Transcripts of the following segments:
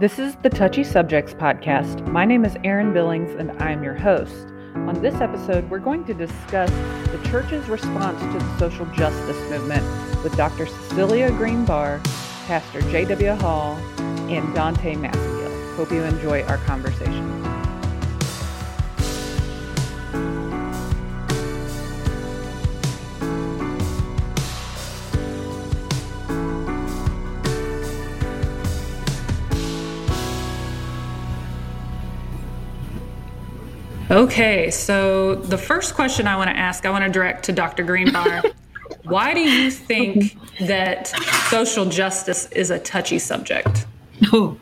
This is the Touchy Subjects podcast. My name is Erin Billings and I am your host. On this episode, we're going to discuss the church's response to the social justice movement with Dr. Cecelia GreeneBarr, Pastor J.W. Hall, and Donte Massengill. Hope you enjoy our conversation. Okay, so the first question I want to ask, I want to direct to Dr. GreeneBarr. Why do you think that social justice is a touchy subject? Oh.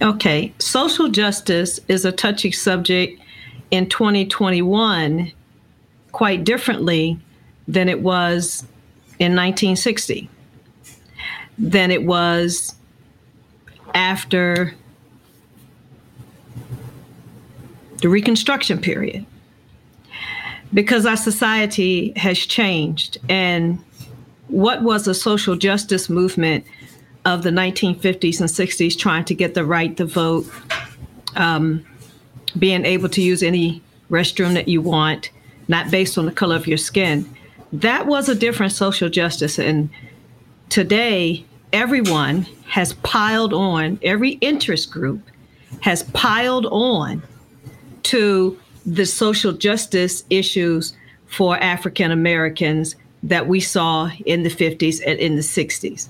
Okay, social justice is a touchy subject in 2021 quite differently than it was in 1960, than it was after the Reconstruction period, because our society has changed. And what was a social justice movement of the 1950s and 60s trying to get the right to vote, um, being able to use any restroom that you want, not based on the color of your skin? That was a different social justice. And today, everyone has piled on, every interest group has piled on to the social justice issues for African Americans that we saw in the 50s and in the 60s.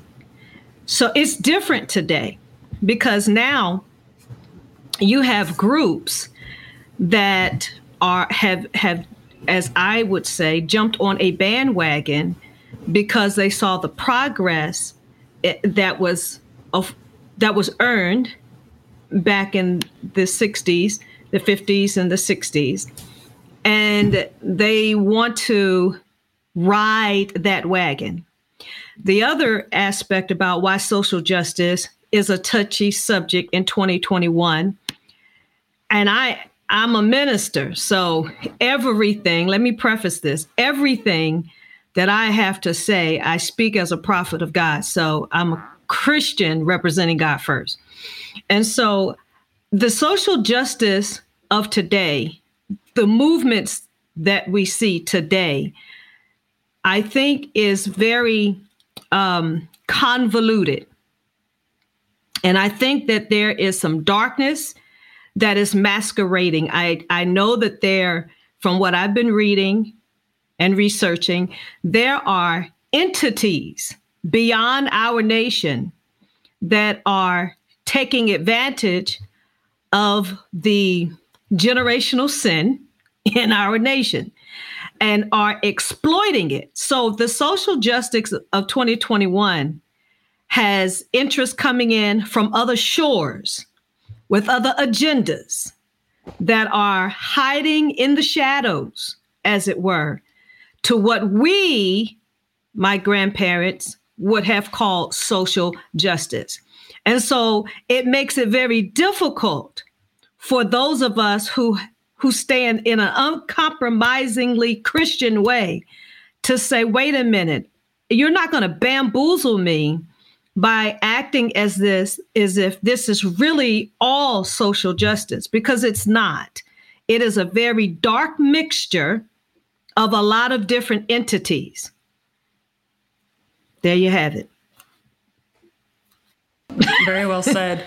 So it's different today because now you have groups that are have have as I would say jumped on a bandwagon because they saw the progress eh, that was of that was earned back in the 60s the 50s and the 60s. And they want to ride that wagon. The other aspect about why social justice is a touchy subject in 2021. And I I'm a minister, so everything, let me preface this, everything that I have to say, I speak as a prophet of God. So I'm a Christian representing God first. And so the social justice of today, the movements that we see today, I think is very um, convoluted. And I think that there is some darkness that is masquerading. I, I know that there, from what I've been reading and researching, there are entities beyond our nation that are taking advantage of the generational sin in our nation and are exploiting it. So the social justice of 2021 has interest coming in from other shores with other agendas that are hiding in the shadows, as it were, to what we, my grandparents, would have called social justice. And so it makes it very difficult for those of us who who stand in an uncompromisingly Christian way to say, wait a minute, you're not going to bamboozle me by acting as this as if this is really all social justice because it's not. It is a very dark mixture of a lot of different entities. There you have it. Very well said.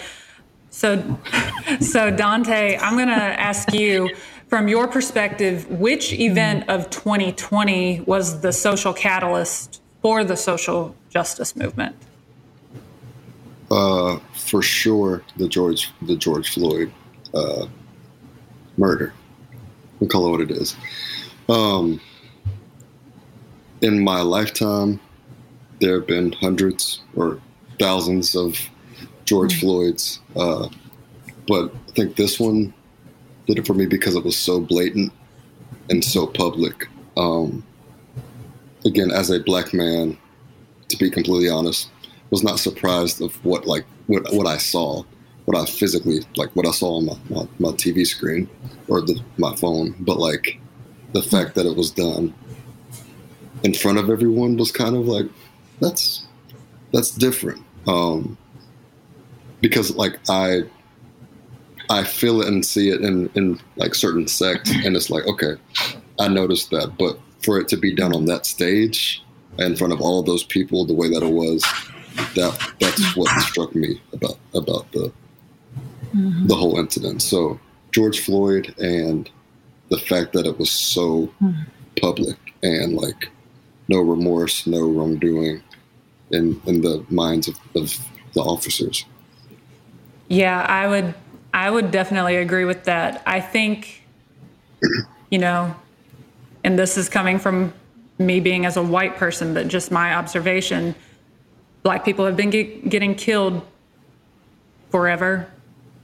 So, so Donte, I'm going to ask you from your perspective, which event of 2020 was the social catalyst for the social justice movement? Uh, for sure, the George the George Floyd uh, murder. We call it what it is. Um, in my lifetime, there have been hundreds or thousands of George mm-hmm. Floyd's. Uh, but I think this one did it for me because it was so blatant and so public. Um, again, as a black man, to be completely honest, was not surprised of what like what what I saw, what I physically like what I saw on my, my, my TV screen or the, my phone. But like the fact that it was done in front of everyone was kind of like that's that's different. Um, because like I I feel it and see it in in like certain sects, and it's like okay, I noticed that, but for it to be done on that stage in front of all of those people, the way that it was, that that's what struck me about about the mm-hmm. the whole incident. So George Floyd and the fact that it was so mm-hmm. public and like no remorse, no wrongdoing in in the minds of, of the officers. Yeah, I would I would definitely agree with that. I think you know, and this is coming from me being as a white person, but just my observation, black people have been get, getting killed forever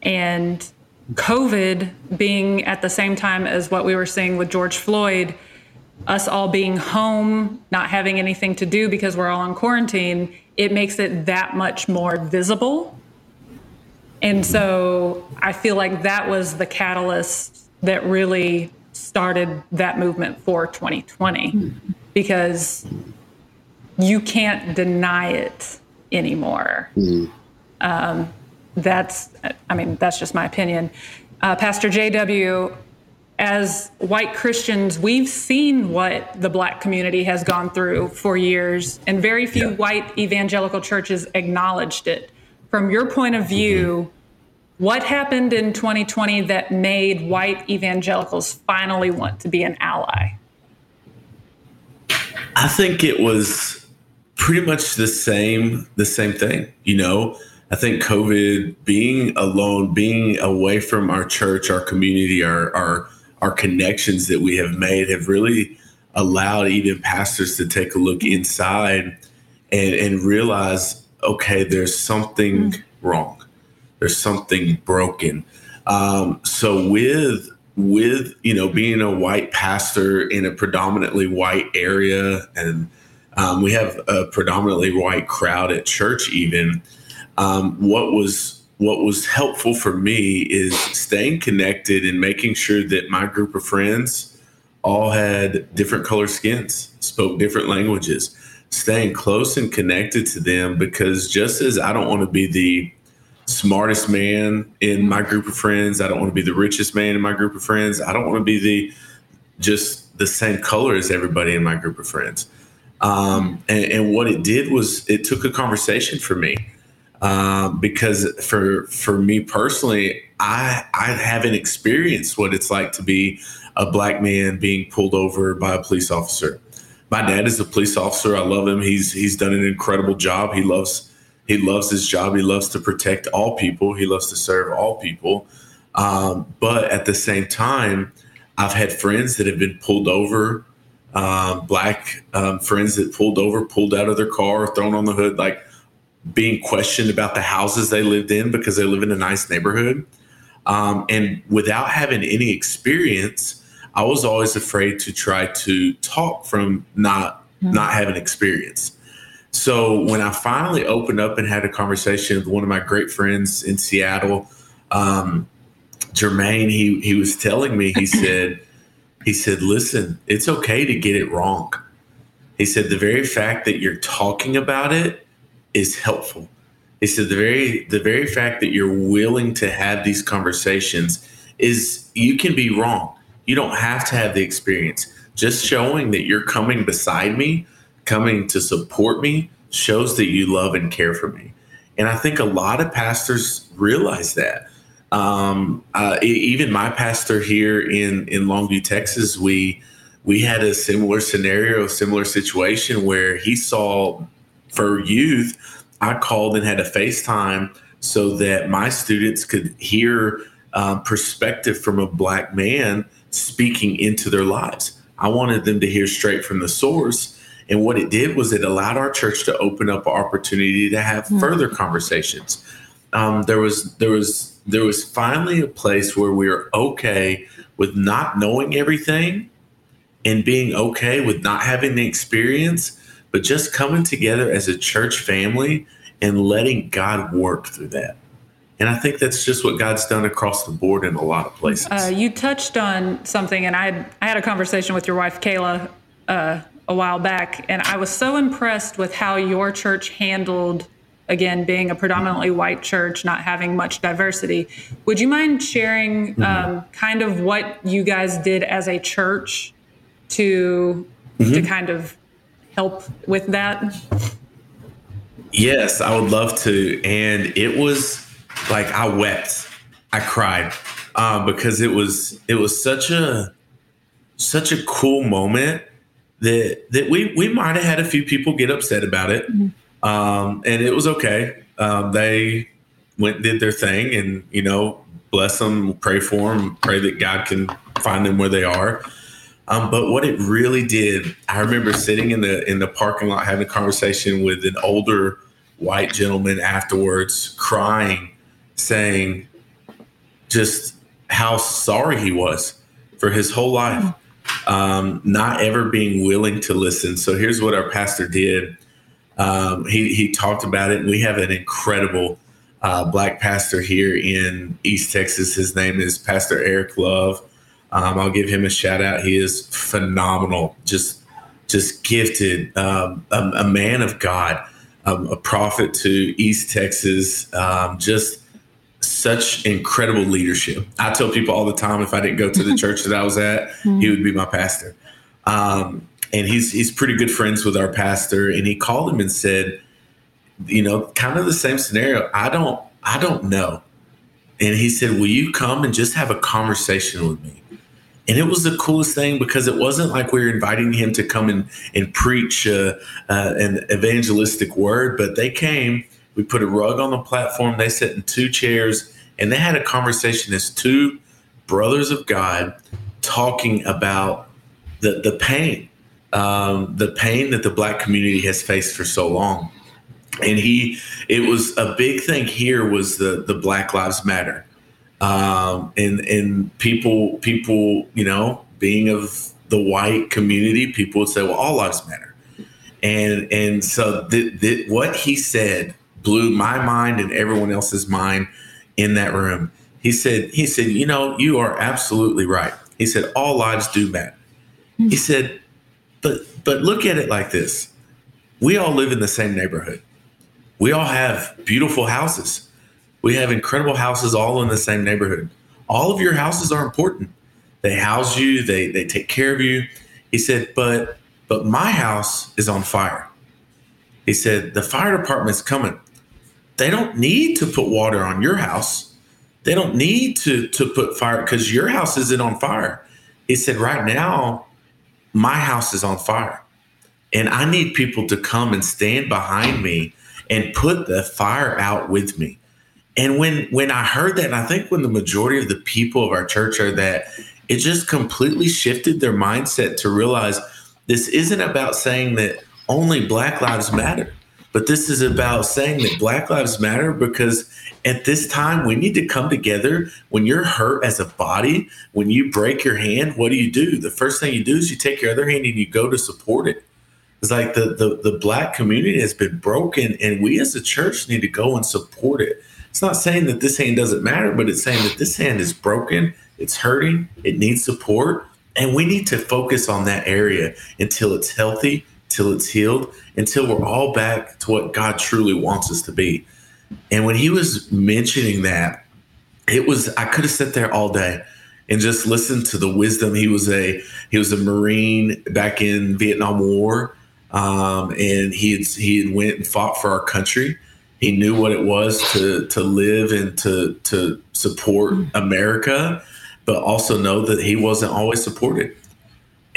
and COVID being at the same time as what we were seeing with George Floyd, us all being home, not having anything to do because we're all on quarantine, it makes it that much more visible. And so I feel like that was the catalyst that really started that movement for 2020 because you can't deny it anymore. Mm-hmm. Um, that's, I mean, that's just my opinion. Uh, Pastor JW, as white Christians, we've seen what the black community has gone through for years, and very few yeah. white evangelical churches acknowledged it. From your point of view, mm-hmm. what happened in 2020 that made white evangelicals finally want to be an ally? I think it was pretty much the same the same thing, you know. I think COVID, being alone, being away from our church, our community, our our our connections that we have made have really allowed even pastors to take a look inside and and realize, okay, there's something mm. wrong. There's something broken. Um, so with with you know being a white pastor in a predominantly white area and um, we have a predominantly white crowd at church even um, what was what was helpful for me is staying connected and making sure that my group of friends all had different color skins, spoke different languages, staying close and connected to them because just as I don't want to be the smartest man in my group of friends, I don't want to be the richest man in my group of friends, I don't want to be the just the same color as everybody in my group of friends. Um, and, and what it did was it took a conversation for me um, because for for me personally, I I haven't experienced what it's like to be a black man being pulled over by a police officer. My dad is a police officer. I love him. He's he's done an incredible job. He loves he loves his job. He loves to protect all people. He loves to serve all people. Um, but at the same time, I've had friends that have been pulled over, um, black um, friends that pulled over, pulled out of their car, thrown on the hood, like being questioned about the houses they lived in because they live in a nice neighborhood. Um, and without having any experience, I was always afraid to try to talk from not mm-hmm. not having experience. So when I finally opened up and had a conversation with one of my great friends in Seattle, um, Jermaine, he he was telling me, he said, he said, listen, it's okay to get it wrong. He said the very fact that you're talking about it is helpful. He said the very the very fact that you're willing to have these conversations is you can be wrong. You don't have to have the experience. Just showing that you're coming beside me, coming to support me, shows that you love and care for me. And I think a lot of pastors realize that. Um, uh, even my pastor here in in Longview, Texas, we we had a similar scenario, similar situation where he saw for youth, I called and had a FaceTime so that my students could hear um, perspective from a black man speaking into their lives. I wanted them to hear straight from the source. And what it did was it allowed our church to open up an opportunity to have mm-hmm. further conversations. Um, there was there was there was finally a place where we were okay with not knowing everything and being okay with not having the experience but just coming together as a church family and letting God work through that. And I think that's just what God's done across the board in a lot of places. Uh, you touched on something, and I had, I had a conversation with your wife, Kayla, uh, a while back, and I was so impressed with how your church handled again being a predominantly white church not having much diversity would you mind sharing mm-hmm. um, kind of what you guys did as a church to mm-hmm. to kind of help with that yes i would love to and it was like i wept i cried uh, because it was it was such a such a cool moment that that we we might have had a few people get upset about it, mm-hmm. um, and it was okay. Um, they went did their thing, and you know, bless them, pray for them, pray that God can find them where they are. Um, but what it really did, I remember sitting in the in the parking lot having a conversation with an older white gentleman afterwards, crying, saying just how sorry he was for his whole life. Um, not ever being willing to listen. So here's what our pastor did. Um, he, he talked about it, and we have an incredible uh, black pastor here in East Texas. His name is Pastor Eric Love. Um, I'll give him a shout out. He is phenomenal, just just gifted, um, a, a, man of God, um, a prophet to East Texas. Um, just such incredible leadership. I tell people all the time if I didn't go to the church that I was at, mm-hmm. he would be my pastor. Um, and he's he's pretty good friends with our pastor. And he called him and said, you know, kind of the same scenario. I don't I don't know. And he said, Will you come and just have a conversation with me? And it was the coolest thing because it wasn't like we were inviting him to come and, and preach uh, uh, an evangelistic word, but they came we put a rug on the platform. They sat in two chairs and they had a conversation as two brothers of God talking about the, the pain, um, the pain that the black community has faced for so long. And he, it was a big thing here was the, the Black Lives Matter. Um, and, and people, people, you know, being of the white community, people would say, well, all lives matter. And, and so the, what he said blew my mind and everyone else's mind in that room. He said, he said, you know, you are absolutely right. He said, all lives do matter. He hmm. said, but but look at it like this. We all live in the same neighborhood. We all have beautiful houses. We have incredible houses all in the same neighborhood. All of your houses are important. They house you, they they take care of you. He said, but but my house is on fire. He said, the fire department's coming they don't need to put water on your house. They don't need to to put fire because your house isn't on fire. He said, right now, my house is on fire. And I need people to come and stand behind me and put the fire out with me. And when when I heard that, I think when the majority of the people of our church are that, it just completely shifted their mindset to realize this isn't about saying that only Black Lives Matter. But this is about saying that Black Lives Matter because at this time we need to come together. When you're hurt as a body, when you break your hand, what do you do? The first thing you do is you take your other hand and you go to support it. It's like the, the, the black community has been broken, and we as a church need to go and support it. It's not saying that this hand doesn't matter, but it's saying that this hand is broken, it's hurting, it needs support, and we need to focus on that area until it's healthy till it's healed, until we're all back to what God truly wants us to be. And when he was mentioning that, it was I could have sat there all day and just listened to the wisdom. He was a he was a Marine back in Vietnam War, um, and he had he had went and fought for our country. He knew what it was to to live and to to support America, but also know that he wasn't always supported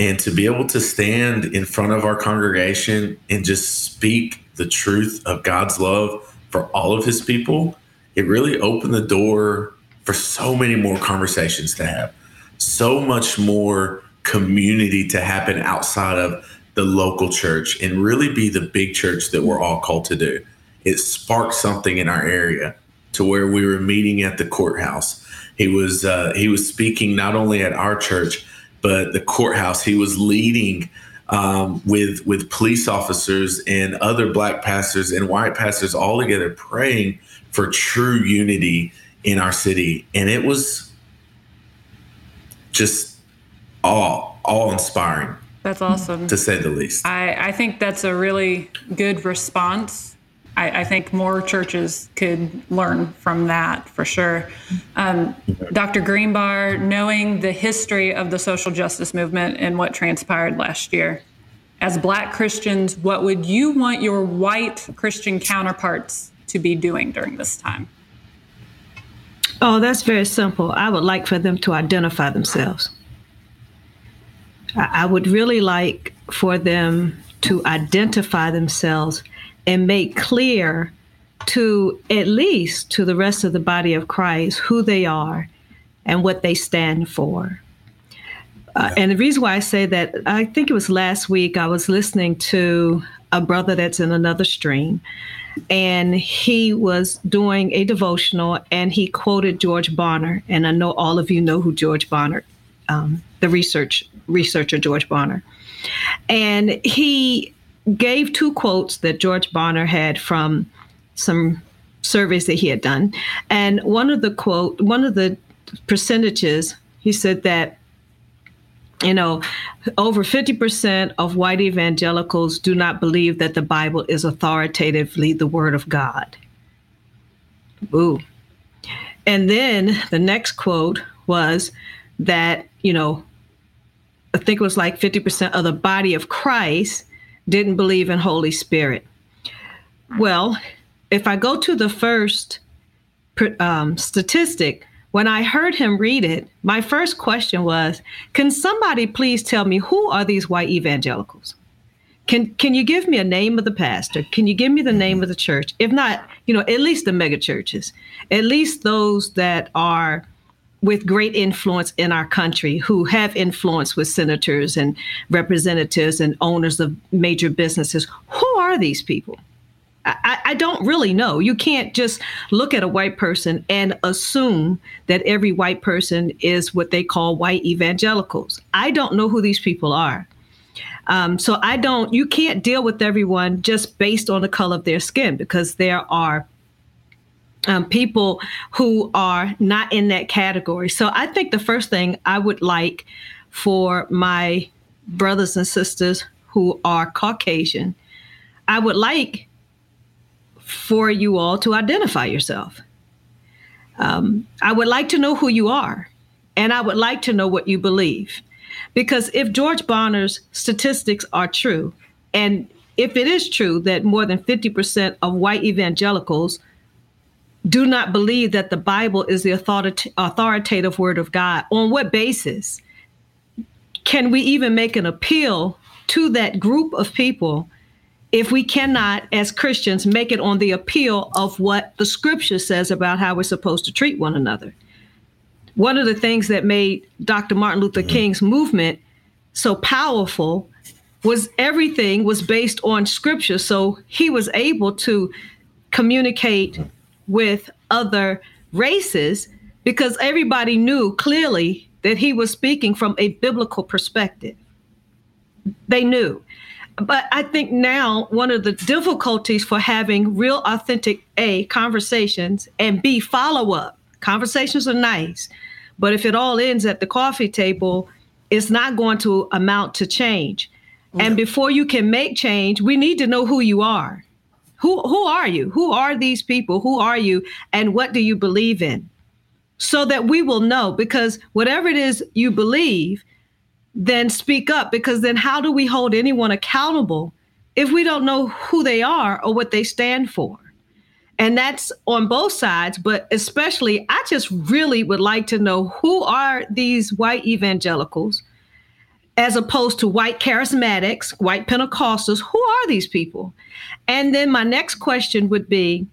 and to be able to stand in front of our congregation and just speak the truth of God's love for all of his people, it really opened the door for so many more conversations to have, so much more community to happen outside of the local church and really be the big church that we're all called to do. It sparked something in our area to where we were meeting at the courthouse. He was uh, he was speaking not only at our church but the courthouse. He was leading um, with with police officers and other black pastors and white pastors all together praying for true unity in our city, and it was just all all inspiring. That's awesome, to say the least. I I think that's a really good response. I, I, think more churches could learn from that for sure. Um, Dr. GreeneBarr, knowing the history of the social justice movement and what transpired last year, as Black Christians, what would you want your white Christian counterparts to be doing during this time? Oh, that's very simple. I would like for them to identify themselves. I would really like for them to identify themselves and make clear to at least to the rest of the body of Christ who they are and what they stand for. Uh, and the reason why I say that, I think it was last week, I was listening to a brother that's in another stream, and he was doing a devotional and he quoted George Barna. And I know all of you know who George Barna, um, the research researcher George Barna. And he gave two quotes that George Barna had from some surveys that he had done. And one of the quote, one of the percentages, he said that you know, over 50% of white evangelicals do not believe that the Bible is authoritatively the Word of God. Ooh. And then the next quote was that, you know, I think it was like 50% of the body of Christ didn't believe in Holy Spirit. Well, if I go to the first um, statistic, when I heard him read it, my first question was Can somebody please tell me who are these white evangelicals? Can, can you give me a name of the pastor? Can you give me the name of the church? If not, you know, at least the mega churches, at least those that are with great influence in our country who have influence with senators and representatives and owners of major businesses. Who are these people? I, I, don't really know. You can't just look at a white person and assume that every white person is what they call white evangelicals. I don't know who these people are. Um, so I don't, you can't deal with everyone just based on the color of their skin because there are um, people who are not in that category. So I think the first thing I would like for my brothers and sisters who are Caucasian, I would like for you all to identify yourself. Um, I would like to know who you are, and I would like to know what you believe. Because if George Barna's statistics are true, and if it is true that more than 50% of white evangelicals do not believe that the Bible is the authoritative word of God, on what basis can we even make an appeal to that group of people if we cannot, as Christians, make it on the appeal of what the scripture says about how we're supposed to treat one another. One of the things that made Dr. Martin Luther mm-hmm. King's movement so powerful was everything was based on scripture. So he was able to communicate with other races because everybody knew clearly that he was speaking from a biblical perspective. They knew but I think now one of the difficulties for having real authentic A conversations and B follow up. Conversations are nice, but if it all ends at the coffee table, it's not going to amount to change. Yeah. And before you can make change, we need to know who you are. Who who are you? Who are these people? Who are you and what do you believe in? So that we will know because whatever it is you believe, then speak up because then how do we hold anyone accountable if we don't know who they are or what they stand for? And that's on both sides, but especially, I just really would like to know who are these white evangelicals as opposed to white charismatics, white Pentecostals. Who are these people? And then my next question would be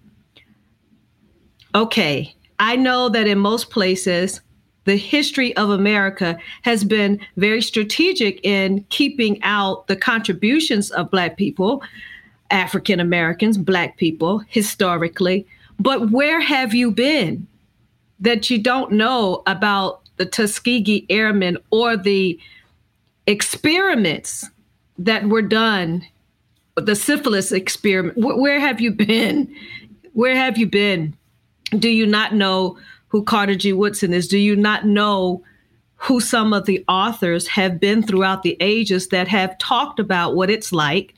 okay, I know that in most places, the history of America has been very strategic in keeping out the contributions of Black people, African Americans, Black people, historically. But where have you been that you don't know about the Tuskegee Airmen or the experiments that were done, the syphilis experiment? Where have you been? Where have you been? Do you not know who Carter G. Woodson is? Do you not know who some of the authors have been throughout the ages that have talked about what it's like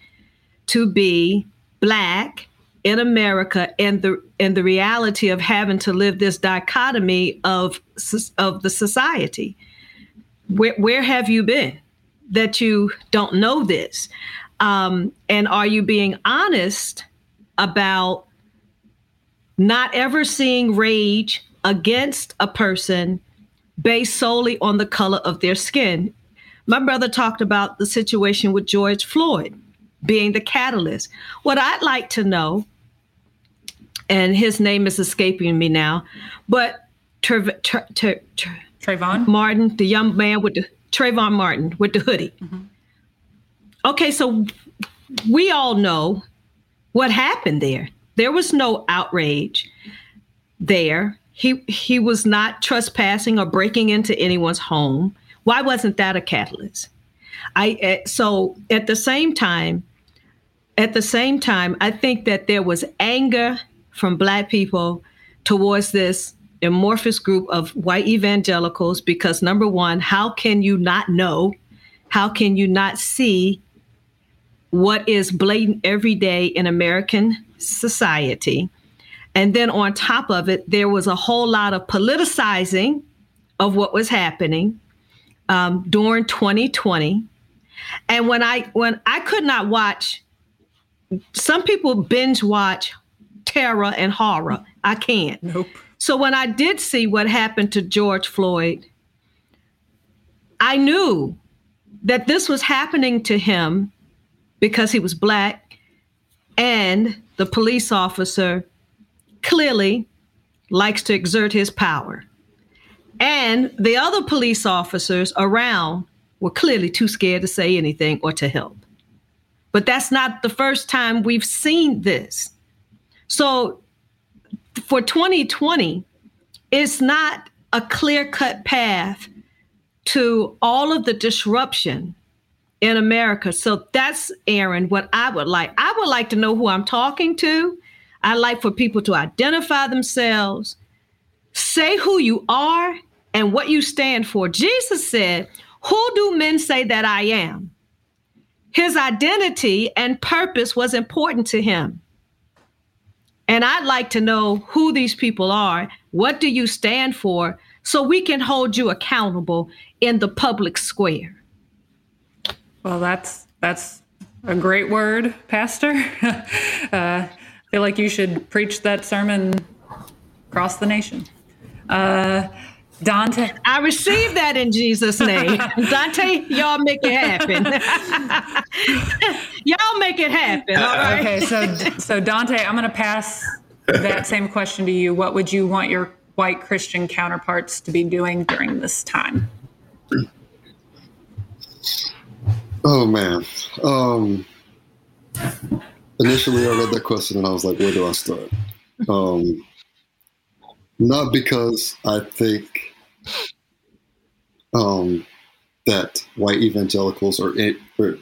to be Black in America and the and the reality of having to live this dichotomy of of the society. Where where have you been that you don't know this? Um, and are you being honest about not ever seeing rage against a person based solely on the color of their skin? My brother talked about the situation with George Floyd being the catalyst. What I'd like to know, and his name is escaping me now, but Trev- Tre- Tre- Tre- Trayvon Martin, the young man with the Trayvon Martin with the hoodie. Mm-hmm. Okay, so we all know what happened there. There was no outrage there. He he was not trespassing or breaking into anyone's home. Why wasn't that a catalyst? I eh, so at the same time, at the same time, I think that there was anger from Black people towards this amorphous group of white evangelicals because, number one, how can you not know? How can you not see what is blatant every day in American society? And then on top of it, there was a whole lot of politicizing of what was happening um, during 2020. And when I when I could not watch some people binge watch terror and horror. I can't. Nope. So when I did see what happened to George Floyd, I knew that this was happening to him because he was black and the police officer clearly likes to exert his power. And the other police officers around were clearly too scared to say anything or to help. But that's not the first time we've seen this. So for 2020, it's not a clear cut path to all of the disruption in America. So that's, Erin, what I would like. I would like to know who I'm talking to. I like for people to identify themselves, say who you are and what you stand for. Jesus said, Who do men say that I am? His identity and purpose was important to him. And I'd like to know who these people are. What do you stand for? So we can hold you accountable in the public square. Well, that's that's a great word, Pastor. uh, I feel like you should preach that sermon across the nation. Uh, Donte. I received that in Jesus' name. Donte, y'all make it happen. y'all make it happen. All right. Okay, so so Donte, I'm going to pass that same question to you. What would you want your white Christian counterparts to be doing during this time? Oh man. Um, initially, I read that question and I was like, where do I start? Um, not because I think um, that white evangelicals or, or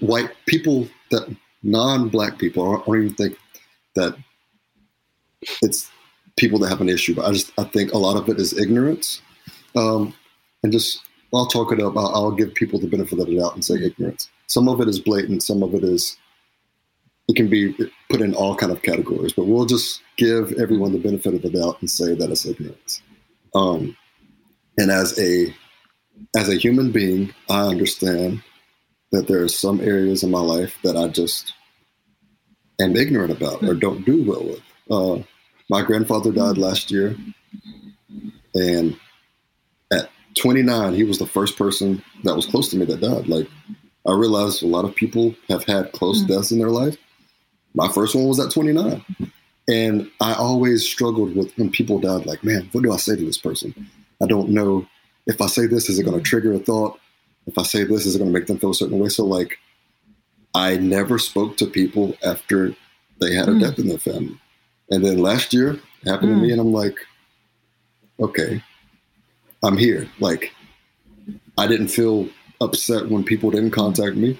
white people that non-black people. I don't even think that it's people that have an issue, but I just I think a lot of it is ignorance, um, and just I'll talk it up. I'll, I'll give people the benefit of the doubt and say ignorance. Some of it is blatant. Some of it is it can be put in all kind of categories, but we'll just give everyone the benefit of the doubt and say that it's ignorance. Um, and as a as a human being, I understand that there are some areas in my life that I just am ignorant about or don't do well with. Uh, my grandfather died last year, and at 29, he was the first person that was close to me that died. Like, I realized a lot of people have had close mm-hmm. deaths in their life. My first one was at 29. And I always struggled with when people died, like, man, what do I say to this person? I don't know if I say this, is it going to trigger a thought? If I say this, is it going to make them feel a certain way? So, like, I never spoke to people after they had a mm. death in their family. And then last year happened mm. to me, mm. and I'm like, okay, I'm here. Like, I didn't feel upset when people didn't contact me.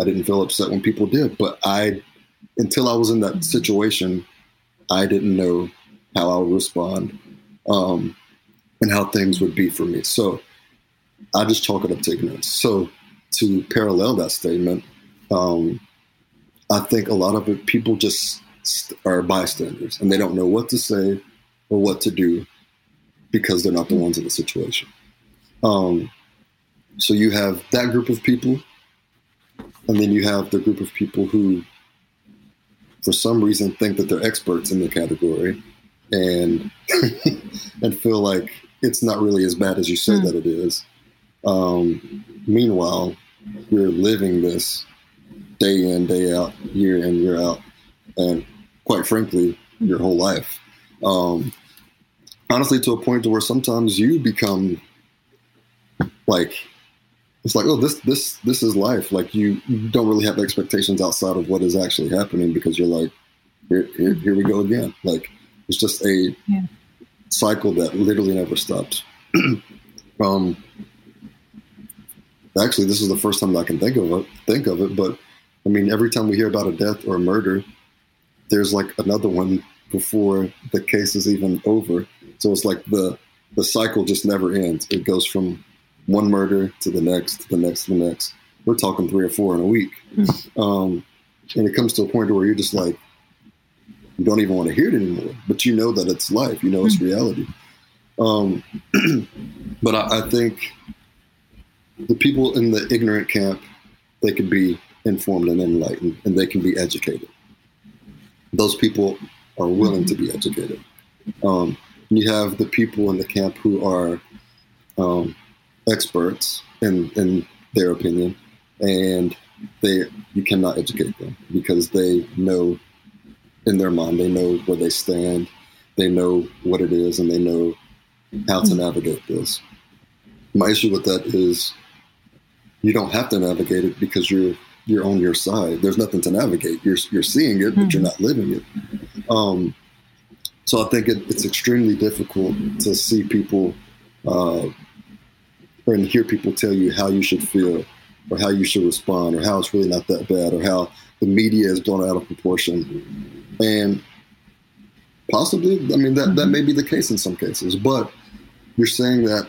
I didn't feel upset when people did, but I, until I was in that situation, I didn't know how I would respond um, and how things would be for me. So I just chalk it up to ignorance. So to parallel that statement, um, I think a lot of it, people just are bystanders and they don't know what to say or what to do because they're not the ones in the situation. Um, so you have that group of people, and then you have the group of people who, for some reason, think that they're experts in the category, and and feel like it's not really as bad as you say mm. that it is. Um, meanwhile, you're living this day in, day out, year in, year out, and quite frankly, your whole life. Um, honestly, to a point to where sometimes you become like it's like oh this this this is life. Like you, you don't really have expectations outside of what is actually happening because you're like here, here, here we go again. Like it's just a yeah. cycle that literally never stops. Um actually this is the first time that i can think of it think of it but i mean every time we hear about a death or a murder there's like another one before the case is even over. So it's like the the cycle just never ends. It goes from one murder to the next, to the next, to the next. We're talking three or four in a week. Hmm. Um, and it comes to a point where you're just like, you don't even want to hear it anymore, but you know that it's life, you know it's hmm. reality. Um, but I, I think the people in the ignorant camp, they can be informed and enlightened, and they can be educated. Those people are willing to be educated. Um, you have the people in the camp who are um, experts in in their opinion, and they you cannot educate them because they know in their mind they know where they stand, they know what it is, and they know how to navigate this. My issue with that is you don't have to navigate it because you're you're on your side. There's nothing to navigate. You're you're seeing it, but you're not living it. Um, so I think it, it's extremely difficult to see people uh, and hear people tell you how you should feel or how you should respond or how it's really not that bad or how the media is blown out of proportion. And possibly, I mean, that, that may be the case in some cases, but you're saying that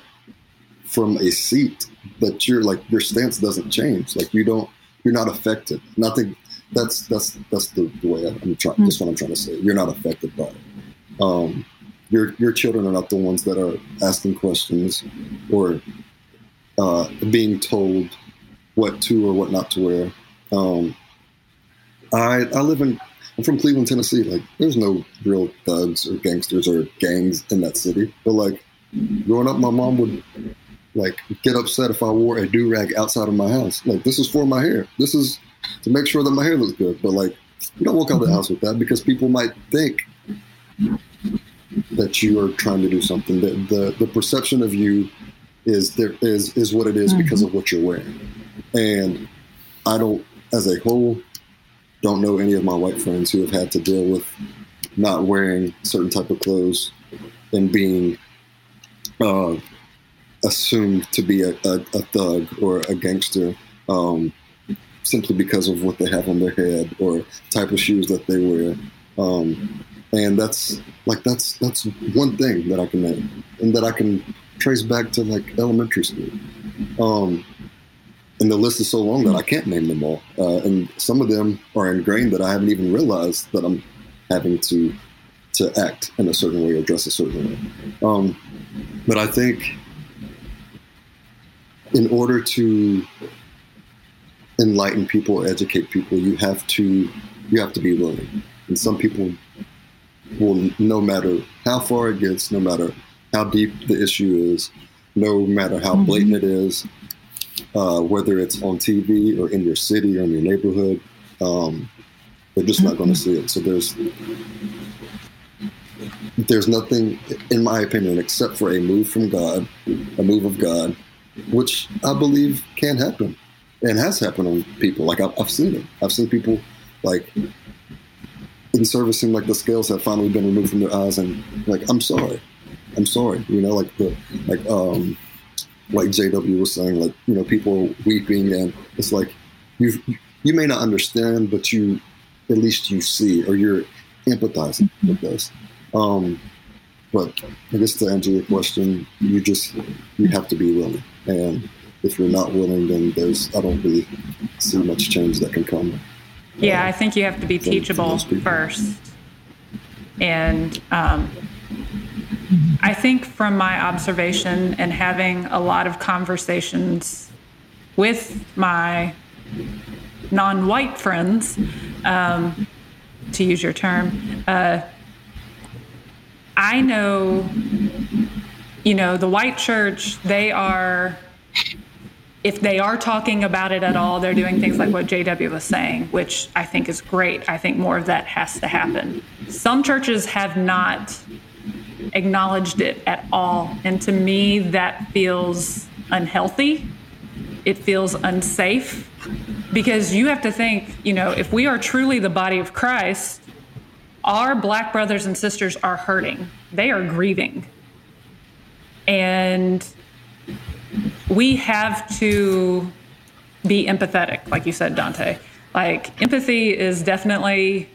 from a seat that you're like, your stance doesn't change. Like you don't, you're not affected. Nothing. That's, that's, that's the, the way I'm trying, that's what I'm trying to say. You're not affected by it. Um, your, your children are not the ones that are asking questions or uh, being told what to or what not to wear. Um, I I live in I'm from Cleveland, Tennessee. Like, there's no real thugs or gangsters or gangs in that city. But like, growing up, my mom would like get upset if I wore a do rag outside of my house. Like, this is for my hair. This is to make sure that my hair looks good. But like, you don't walk out of the house with that because people might think that you are trying to do something. That the the perception of you is there is is what it is mm-hmm. because of what you're wearing. And I don't, as a whole, don't know any of my white friends who have had to deal with not wearing certain type of clothes and being uh, assumed to be a, a, a, thug or a gangster um, simply because of what they have on their head or type of shoes that they wear. Um, and that's like that's that's one thing that I can name and that I can trace back to like elementary school. Um, and the list is so long that I can't name them all. Uh, and some of them are ingrained that I haven't even realized that I'm having to to act in a certain way or dress a certain way. Um, but I think in order to enlighten people educate people, you have to you have to be willing. And some people will, no matter how far it gets, no matter how deep the issue is, no matter how mm-hmm. blatant it is, uh, whether it's on TV or in your city or in your neighborhood, um, they're just mm-hmm. not going to see it. So there's there's nothing, in my opinion, except for a move from God, a move of God, which I believe can happen and has happened on people. Like I've, I've seen it. I've seen people like in servicing, like the scales have finally been removed from their eyes, and like I'm sorry, I'm sorry, you know, like the like um like JW was saying, like you know, people are weeping, and it's like you you may not understand, but you at least you see or you're empathizing mm-hmm. with this. Um, but I guess to answer your question, you just you have to be willing, and if you're not willing, then there's I don't really see much change that can come. Yeah, uh, I think you have to be teachable first. And um, I think from my observation and having a lot of conversations with my non white friends, um, to use your term, uh, I know, you know, the white church, they are, if they are talking about it at all, they're doing things like what JW was saying, which I think is great. I think more of that has to happen. Some churches have not acknowledged it at all. And to me, that feels unhealthy. It feels unsafe because you have to think, you know, if we are truly the body of Christ, our black brothers and sisters are hurting, they are grieving. And we have to be empathetic, like you said, Donte. Like, empathy is definitely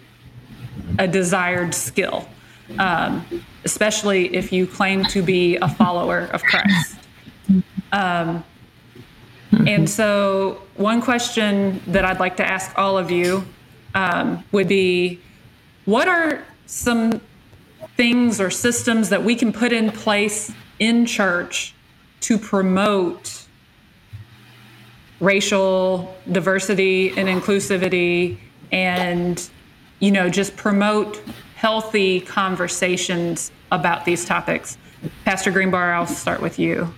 a desired skill, um, especially if you claim to be a follower of Christ. Um, and so, one question that I'd like to ask all of you um, would be what are some things or systems that we can put in place in church to promote racial diversity and inclusivity and you know just promote healthy conversations about these topics pastor GreeneBarr i'll start with you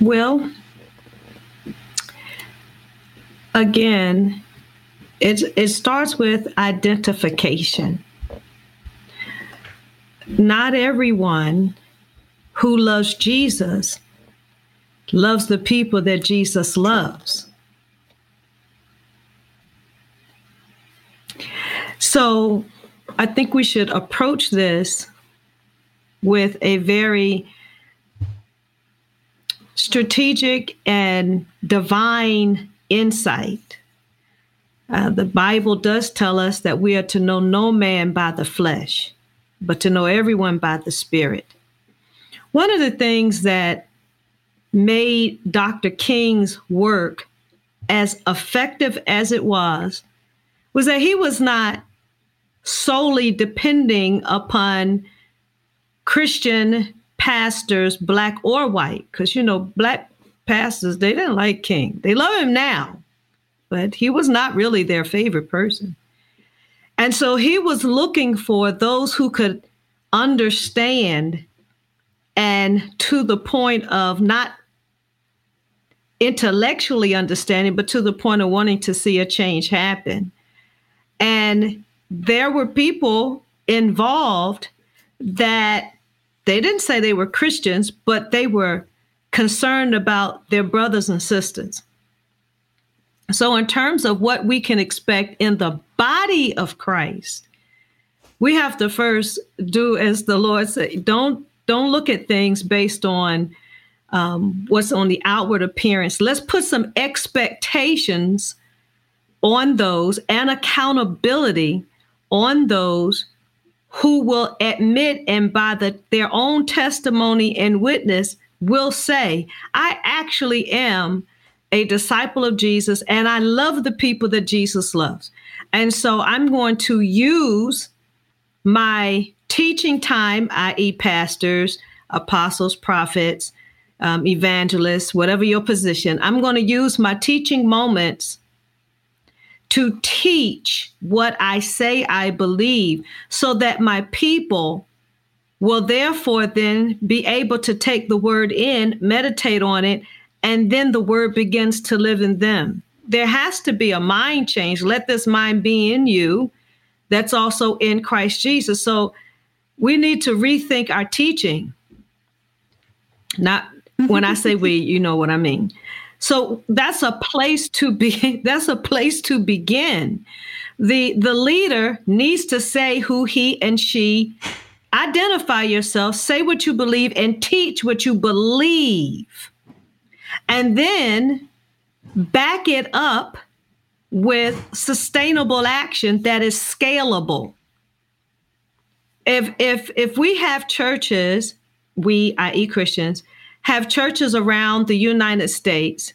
well again, it, it starts with identification. Not everyone who loves Jesus loves the people that Jesus loves. So I think we should approach this with a very strategic and divine insight. Uh, the Bible does tell us that we are to know no man by the flesh, but to know everyone by the Spirit. One of the things that made Dr. King's work as effective as it was was that he was not solely depending upon Christian pastors, black or white, because you know, black pastors, they didn't like King. They love him now, but he was not really their favorite person. And so he was looking for those who could understand and to the point of not intellectually understanding, but to the point of wanting to see a change happen. And there were people involved that they didn't say they were Christians, but they were concerned about their brothers and sisters. So, in terms of what we can expect in the body of Christ, we have to first do as the Lord said. Don't don't look at things based on um, what's on the outward appearance. Let's put some expectations on those and accountability on those who will admit and by the, their own testimony and witness will say, I actually am a disciple of Jesus and I love the people that Jesus loves. And so I'm going to use my teaching time, i.e., pastors, apostles, prophets, um, evangelists, whatever your position, I'm going to use my teaching moments to teach what I say I believe so that my people will therefore then be able to take the word in, meditate on it, and then the word begins to live in them. There has to be a mind change. Let this mind be in you that's also in Christ Jesus. So we need to rethink our teaching. Not when I say we, you know what I mean. So that's a place to be that's a place to begin. The the leader needs to say who he and she Identify yourself, say what you believe, and teach what you believe. And then back it up with sustainable action that is scalable. If if if we have churches, we i.e. Christians, have churches around the United States,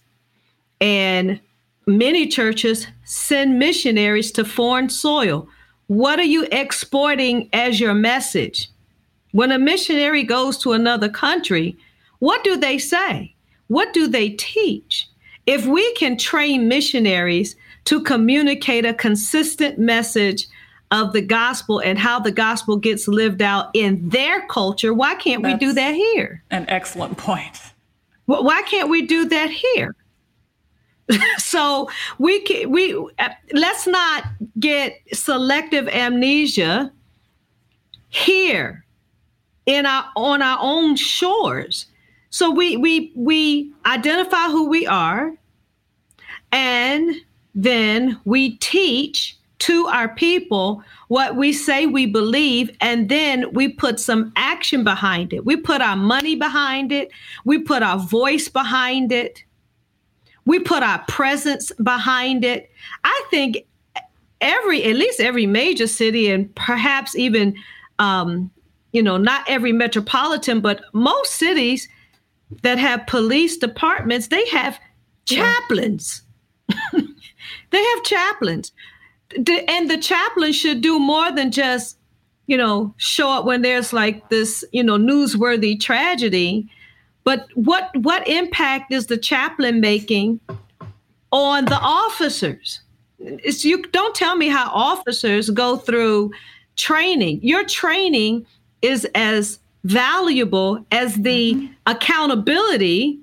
and many churches send missionaries to foreign soil. What are you exporting as your message? When a missionary goes to another country, what do they say? What do they teach? If we can train missionaries to communicate a consistent message of the gospel and how the gospel gets lived out in their culture, why can't That's we do that here? An excellent point. Well, why can't we do that here? so we can, we let's not get selective amnesia here in our on our own shores. So we we we identify who we are and then we teach to our people what we say we believe, and then we put some action behind it. We put our money behind it, we put our voice behind it, we put our presence behind it. I think every, at least every major city, and perhaps even, um, you know, not every metropolitan, but most cities that have police departments, they have chaplains. they have chaplains and the chaplain should do more than just you know show up when there's like this you know newsworthy tragedy. But what what impact is the chaplain making on the officers? It's, you don't tell me how officers go through training. Your training is as valuable as the mm-hmm. accountability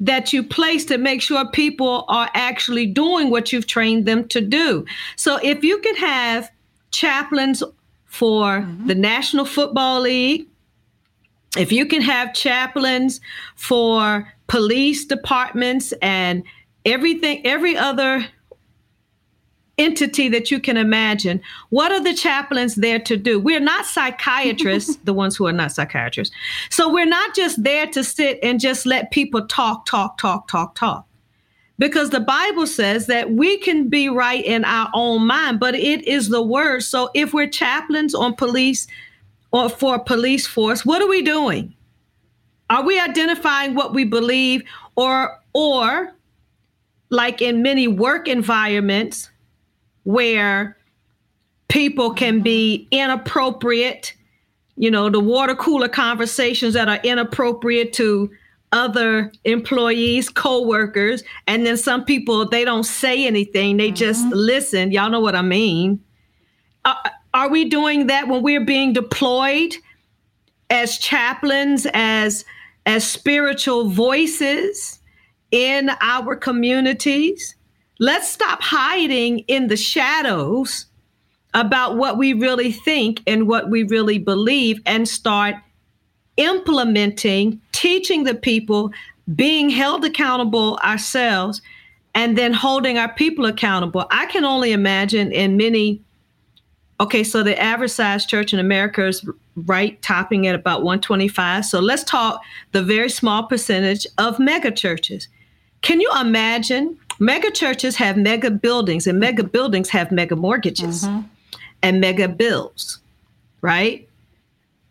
that you place to make sure people are actually doing what you've trained them to do. So if you could have chaplains for mm-hmm. the National Football League, if you can have chaplains for police departments and everything, every other entity that you can imagine. What are the chaplains there to do? We're not psychiatrists, the ones who are not psychiatrists. So we're not just there to sit and just let people talk, talk, talk, talk, talk. Because the Bible says that we can be right in our own mind, but it is the word. So if we're chaplains on police or for a police force, what are we doing? Are we identifying what we believe or or like in many work environments, where people can be inappropriate, you know, the water cooler conversations that are inappropriate to other employees, co-workers, and then some people they don't say anything, they mm-hmm. just listen. Y'all know what I mean. Uh, are we doing that when we're being deployed as chaplains, as as spiritual voices in our communities? Let's stop hiding in the shadows about what we really think and what we really believe and start implementing, teaching the people, being held accountable ourselves, and then holding our people accountable. I can only imagine in many, okay, so the average size church in America is right topping at about 125. So let's talk the very small percentage of mega churches. Can you imagine Mega churches have mega buildings, and mega buildings have mega mortgages mm-hmm. and mega bills, right?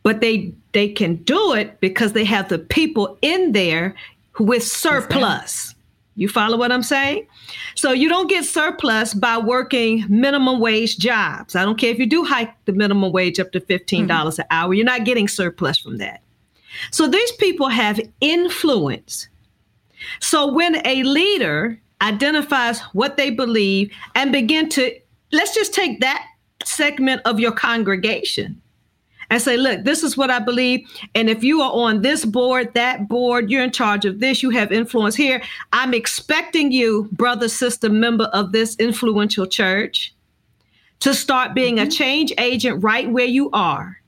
But they they can do it because they have the people in there with surplus. You follow what I'm saying? So you don't get surplus by working minimum wage jobs. I don't care if you do hike the minimum wage up to $15 mm-hmm. an hour, you're not getting surplus from that. So these people have influence. So when a leader identifies what they believe, and begin to let's just take that segment of your congregation and say, look, this is what I believe. And if you are on this board, that board, you're in charge of this, you have influence here. I'm expecting you, brother, sister, member of this influential church, to start being mm-hmm. a change agent right where you are.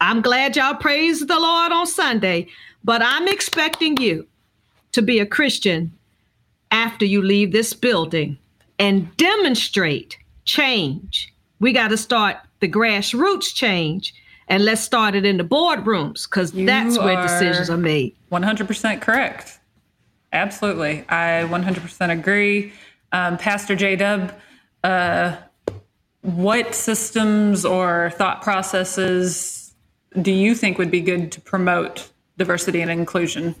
I'm glad y'all praise the Lord on Sunday, but I'm expecting you to be a Christian after you leave this building and demonstrate change. We got to start the grassroots change and let's start it in the boardrooms because that's where decisions are made. 100% correct. Absolutely. I 100% agree. Um, Pastor J Dub, uh, what systems or thought processes do you think would be good to promote diversity and inclusion?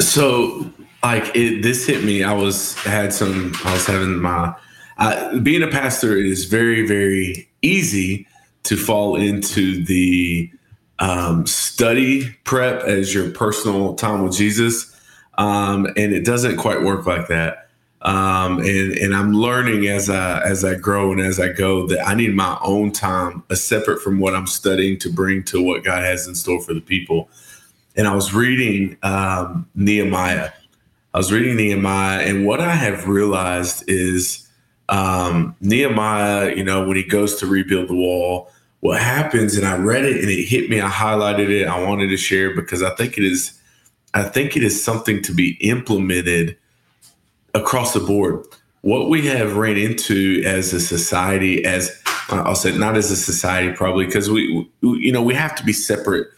So, like, it, this hit me. I was had some. I was having my uh, being a pastor is very, very easy to fall into the um, study prep as your personal time with Jesus, um, and it doesn't quite work like that. Um, and and I'm learning as I as I grow and as I go that I need my own time, a separate from what I'm studying, to bring to what God has in store for the people. And I was reading um, Nehemiah. I was reading Nehemiah, and what I have realized is um, Nehemiah. You know, when he goes to rebuild the wall, what happens? And I read it, and it hit me. I highlighted it. I wanted to share because I think it is. I think it is something to be implemented across the board. What we have ran into as a society, as I'll say, not as a society, probably because we, we, you know, we have to be separate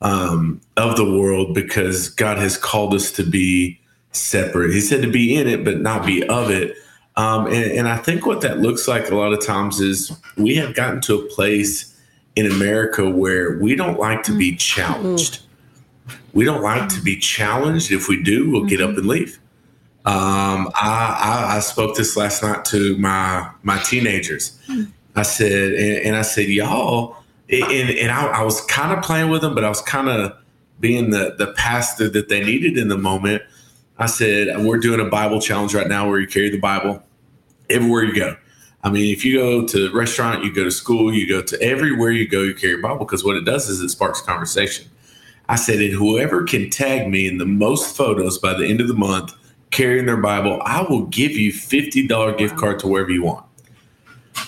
um, of the world because God has called us to be separate. He said to be in it, but not be of it. Um, and, and I think what that looks like a lot of times is we have gotten to a place in America where we don't like to be challenged. We don't like to be challenged. If we do, we'll get up and leave. Um, I, I, I, spoke this last night to my my teenagers. I said, and, and I said, y'all, and, and I, I was kind of playing with them, but I was kind of being the the pastor that they needed in the moment. I said, we're doing a Bible challenge right now where you carry the Bible everywhere you go. I mean, if you go to restaurant, you go to school, you go to everywhere you go, you carry a Bible because what it does is it sparks conversation. I said, and whoever can tag me in the most photos by the end of the month carrying their Bible, I will give you $50 gift card to wherever you want.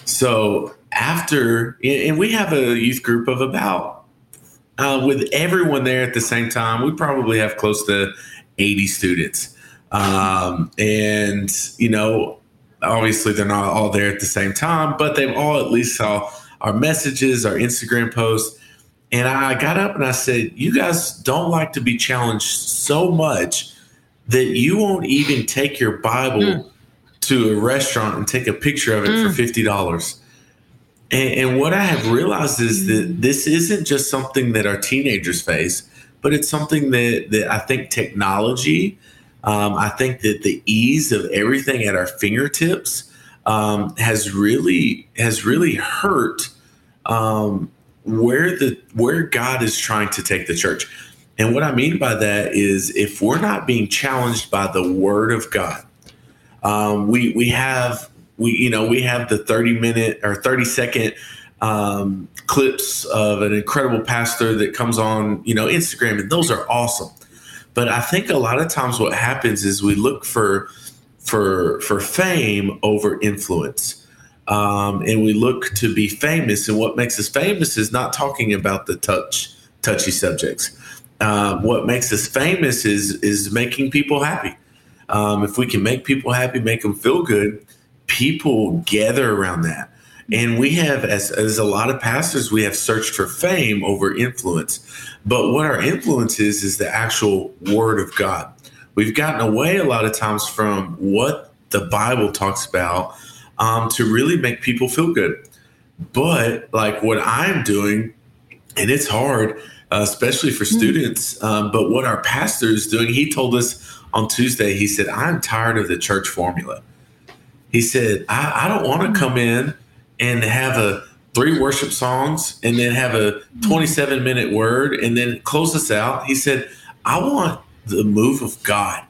So after, and we have a youth group of about, uh, with everyone there at the same time, we probably have close to 80 students. Um, and, you know, obviously they're not all there at the same time, but they've all at least saw our messages, our Instagram posts. And I got up and I said, You guys don't like to be challenged so much that you won't even take your Bible mm. to a restaurant and take a picture of it mm. for fifty dollars. And, and, what I have realized is that this isn't just something that our teenagers face, but it's something that that I think technology, um, I think that the ease of everything at our fingertips um, has really has really hurt um, where the where God is trying to take the church. And what I mean by that is if we're not being challenged by the word of God, um, we we have we you know we have the 30 minute or 30 second um, clips of an incredible pastor that comes on you know Instagram and those are awesome. But I think a lot of times what happens is we look for for for fame over influence. Um, and we look to be famous and what makes us famous is not talking about the touch touchy subjects um, what makes us famous is is making people happy. Um, if we can make people happy, make them feel good, people gather around that. And we have, as, as a lot of pastors, we have searched for fame over influence. But what our influence is, is the actual word of God. We've gotten away a lot of times from what the Bible talks about um, to really make people feel good. But like what I'm doing, and it's hard, uh, especially for hmm. students. Um, but what our pastor is doing, he told us on Tuesday, he said, I'm tired of the church formula. He said, I, I don't want to hmm. come in and have a three worship songs and then have a hmm. 27 minute word and then close us out. He said, I want the move of God.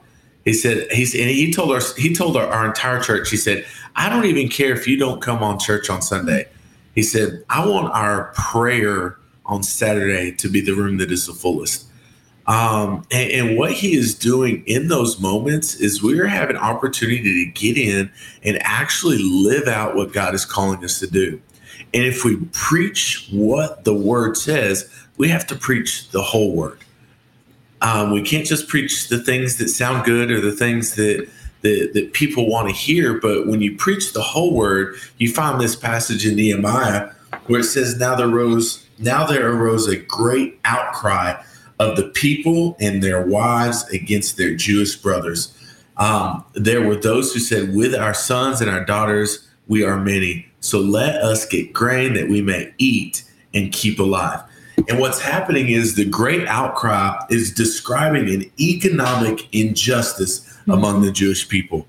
He said, he's, and he told us, he told our, our entire church, he said, I don't even care if you don't come on church on Sunday. He said, I want our prayer on Saturday to be the room that is the fullest. Um, and, and, what he is doing in those moments is we are having opportunity to get in and actually live out what God is calling us to do. And if we preach what the word says, we have to preach the whole word. Um, we can't just preach the things that sound good or the things that that, that people want to hear. But when you preach the whole word, you find this passage in Nehemiah where it says, "Now there rose now there arose a great outcry of the people and their wives against their Jewish brothers. Um, there were those who said, With our sons and our daughters, we are many. So let us get grain that we may eat and keep alive. And what's happening is the great outcry is describing an economic injustice mm-hmm. among the Jewish people.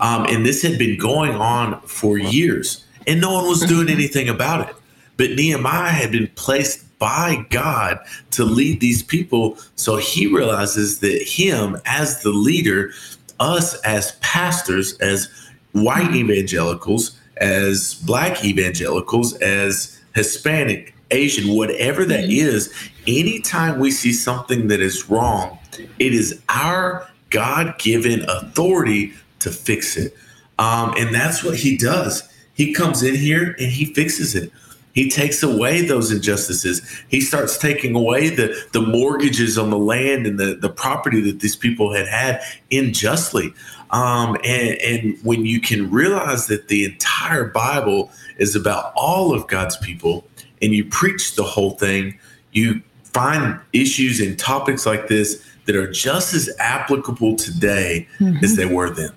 Um, and this had been going on for years, and no one was doing anything about it. But Nehemiah had been placed by God to lead these people. So he realizes that him as the leader, us as pastors, as white evangelicals, as black evangelicals, as Hispanic, Asian, whatever that is, mm-hmm. anytime we see something that is wrong, it is our God given authority to fix it. Um, and that's what he does. He comes in here and he fixes it. He takes away those injustices. He starts taking away the, the mortgages on the land and the, the property that these people had had unjustly. Um, and, and when you can realize that the entire Bible is about all of God's people and you preach the whole thing, you find issues and topics like this that are just as applicable today mm-hmm. as they were then.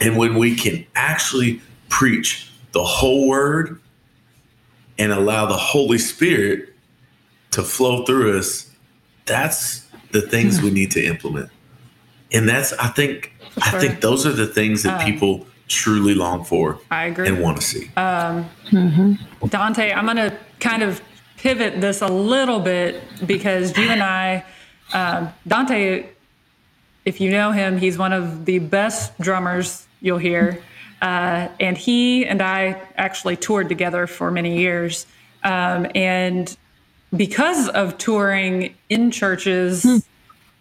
And when we can actually preach the whole word and allow the Holy Spirit to flow through us, that's the things we need to implement. And that's I think sure. I think those are the things that um, people truly long for. I agree and want to see. Um, mm-hmm. Donte, I'm going to kind of pivot this a little bit because you and I, um, Donte, if you know him, he's one of the best drummers you'll hear. Uh, and he and I actually toured together for many years. Um, and because of touring in churches, hmm.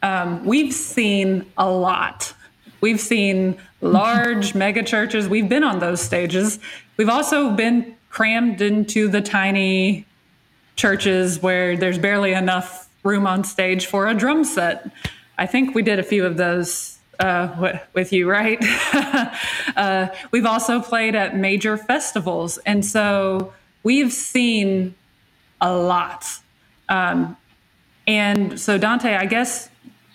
um, we've seen a lot. We've seen large mega churches. We've been on those stages. We've also been crammed into the tiny churches where there's barely enough room on stage for a drum set. I think we did a few of those uh, with you, right? uh, we've also played at major festivals. And so we've seen a lot. Um, and so, Donte, I guess,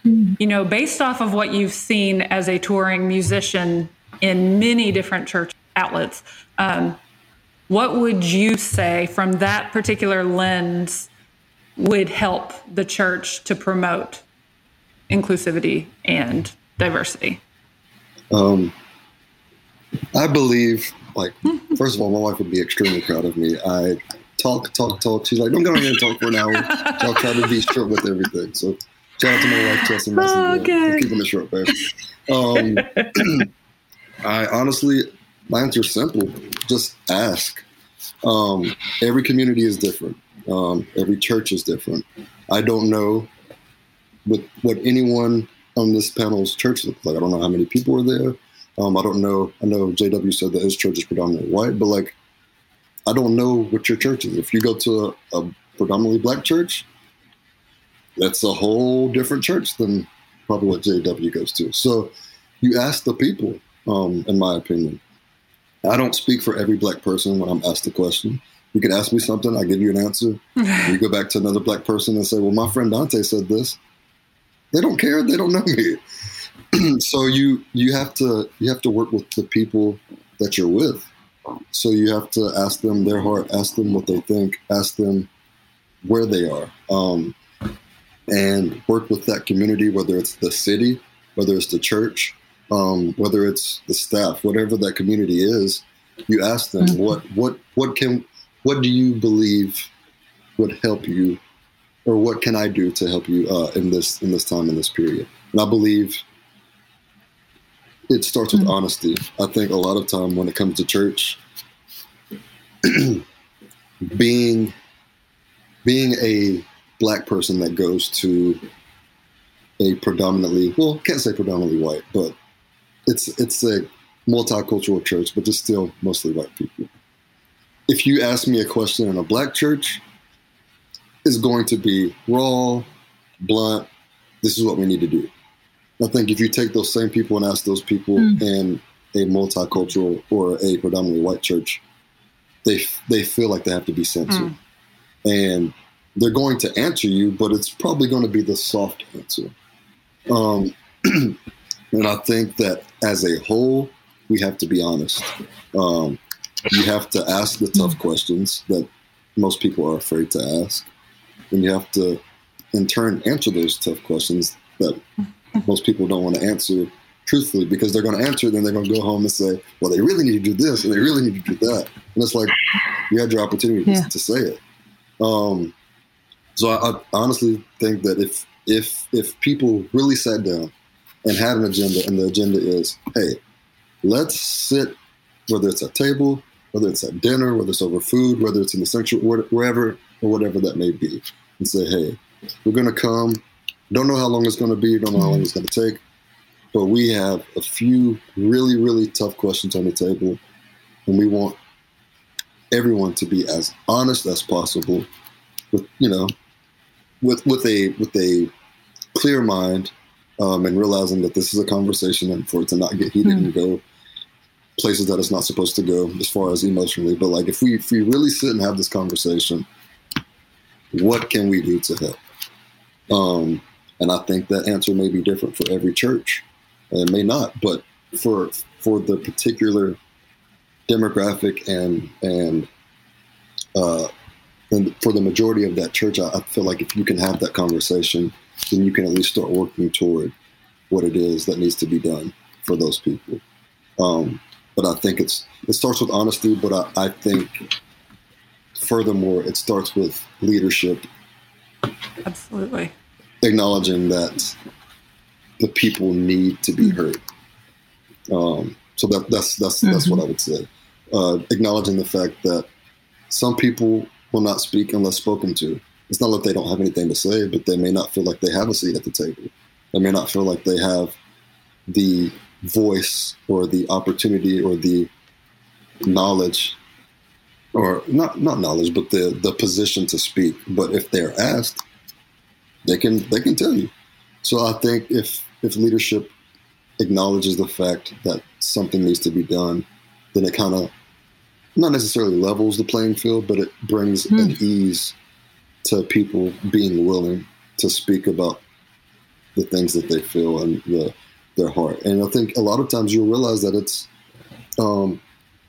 you know, based off of what you've seen as a touring musician in many different church outlets, um, what would you say from that particular lens would help the church to promote inclusivity and diversity? Um, I believe, like, first of all, my wife would be extremely proud of me. I talk, talk, talk. She's like, don't get on here and talk for an hour. So I'll try to be short with everything. So shout out to my wife, and oh, okay. keeping it short, babe. Um, I honestly, my answer is simple. Just ask. Um, every community is different. Um, every church is different. I don't know what, what anyone on this panel's church looks like. I don't know how many people were there. Um, I don't know. I know JW said that his church is predominantly white, but like, I don't know what your church is. If you go to a, a predominantly black church, that's a whole different church than probably what JW goes to. So you ask the people, um, in my opinion. I don't speak for every black person when I'm asked a question. You can ask me something, I give you an answer. you go back to another black person and say, "Well, my friend Donte said this." They don't care. They don't know me. so you you have to you have to work with the people that you're with. So you have to ask them their heart, ask them what they think, ask them where they are, um, and work with that community, whether it's the city, whether it's the church, um, whether it's the staff, whatever that community is. You ask them mm-hmm. what what what can what do you believe would help you or what can I do to help you uh, in this in this time in this period? And I believe it starts with mm-hmm. honesty. I think a lot of time when it comes to church, being being a black person that goes to a predominantly well, can't say predominantly white, but it's it's a multicultural church, but just still mostly white people. If you ask me a question in a black church, is going to be raw, blunt. This is what we need to do. I think if you take those same people and ask those people mm. in a multicultural or a predominantly white church, they they feel like they have to be censored, mm. and they're going to answer you, but it's probably going to be the soft answer. Um, and I think that as a whole, we have to be honest. Um, you have to ask the tough questions that most people are afraid to ask then you have to, in turn, answer those tough questions that most people don't want to answer truthfully because they're going to answer, then they're going to go home and say, well, they really need to do this and they really need to do that. And it's like, you had your opportunity yeah. to, say it. Um, so I, I, honestly think that if if if people really sat down and had an agenda, and the agenda is, hey, let's sit, whether it's at table, whether it's at dinner, whether it's over food, whether it's in the sanctuary, wherever or whatever that may be, and say, hey, we're going to come. Don't know how long it's going to be. Don't know how long it's going to take. But we have a few really, really tough questions on the table, and we want everyone to be as honest as possible, with you know, with with a with a clear mind, um, and realizing that this is a conversation, and for it to not get heated mm. and go places that it's not supposed to go as far as emotionally. But like if we if we really sit and have this conversation, what can we do to help? Um, and I think that answer may be different for every church. It may not, but for for the particular demographic and and uh, and for the majority of that church, I, I feel like if you can have that conversation, then you can at least start working toward what it is that needs to be done for those people. Um, but I think it's it starts with honesty, but I, I think furthermore it starts with leadership. Absolutely. Acknowledging that the people need to be heard. Um, so that that's that's mm-hmm. that's what I would say. Uh, acknowledging the fact that some people will not speak unless spoken to. It's not that they don't have anything to say, but they may not feel like they have a seat at the table. They may not feel like they have the voice or the opportunity or the knowledge or not not knowledge but the the position to speak but if they're asked they can they can tell you so i think if if leadership acknowledges the fact that something needs to be done, then it kind of not necessarily levels the playing field, but it brings mm. an ease to people being willing to speak about the things that they feel and the, their heart. And I think a lot of times you'll realize that it's um,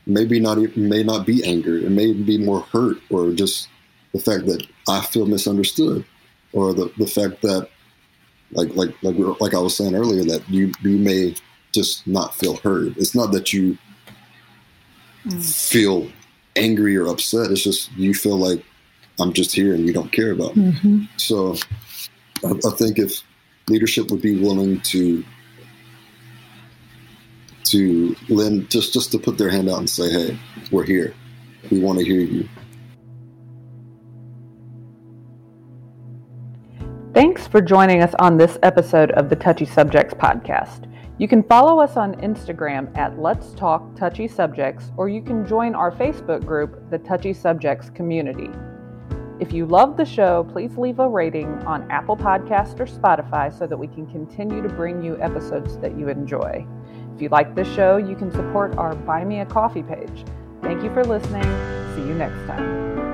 maybe not may not be anger, it may be more hurt or just the fact that I feel misunderstood, or the the fact that like like like like I was saying earlier that you you may just not feel heard. It's not that you mm. feel angry or upset. It's just you feel like I'm just here and you don't care about me. Mm-hmm. So I, I think if leadership would be willing to to lend just just to put their hand out and say, "Hey, we're here. We want to hear you." Thanks for joining us on this episode of the Touchy Subjects podcast. You can follow us on Instagram at Let's Talk Touchy Subjects, or you can join our Facebook group, the Touchy Subjects Community. If you love the show, please leave a rating on Apple Podcast or Spotify so that we can continue to bring you episodes that you enjoy. If you like this show, you can support our Buy Me a Coffee page. Thank you for listening. See you next time.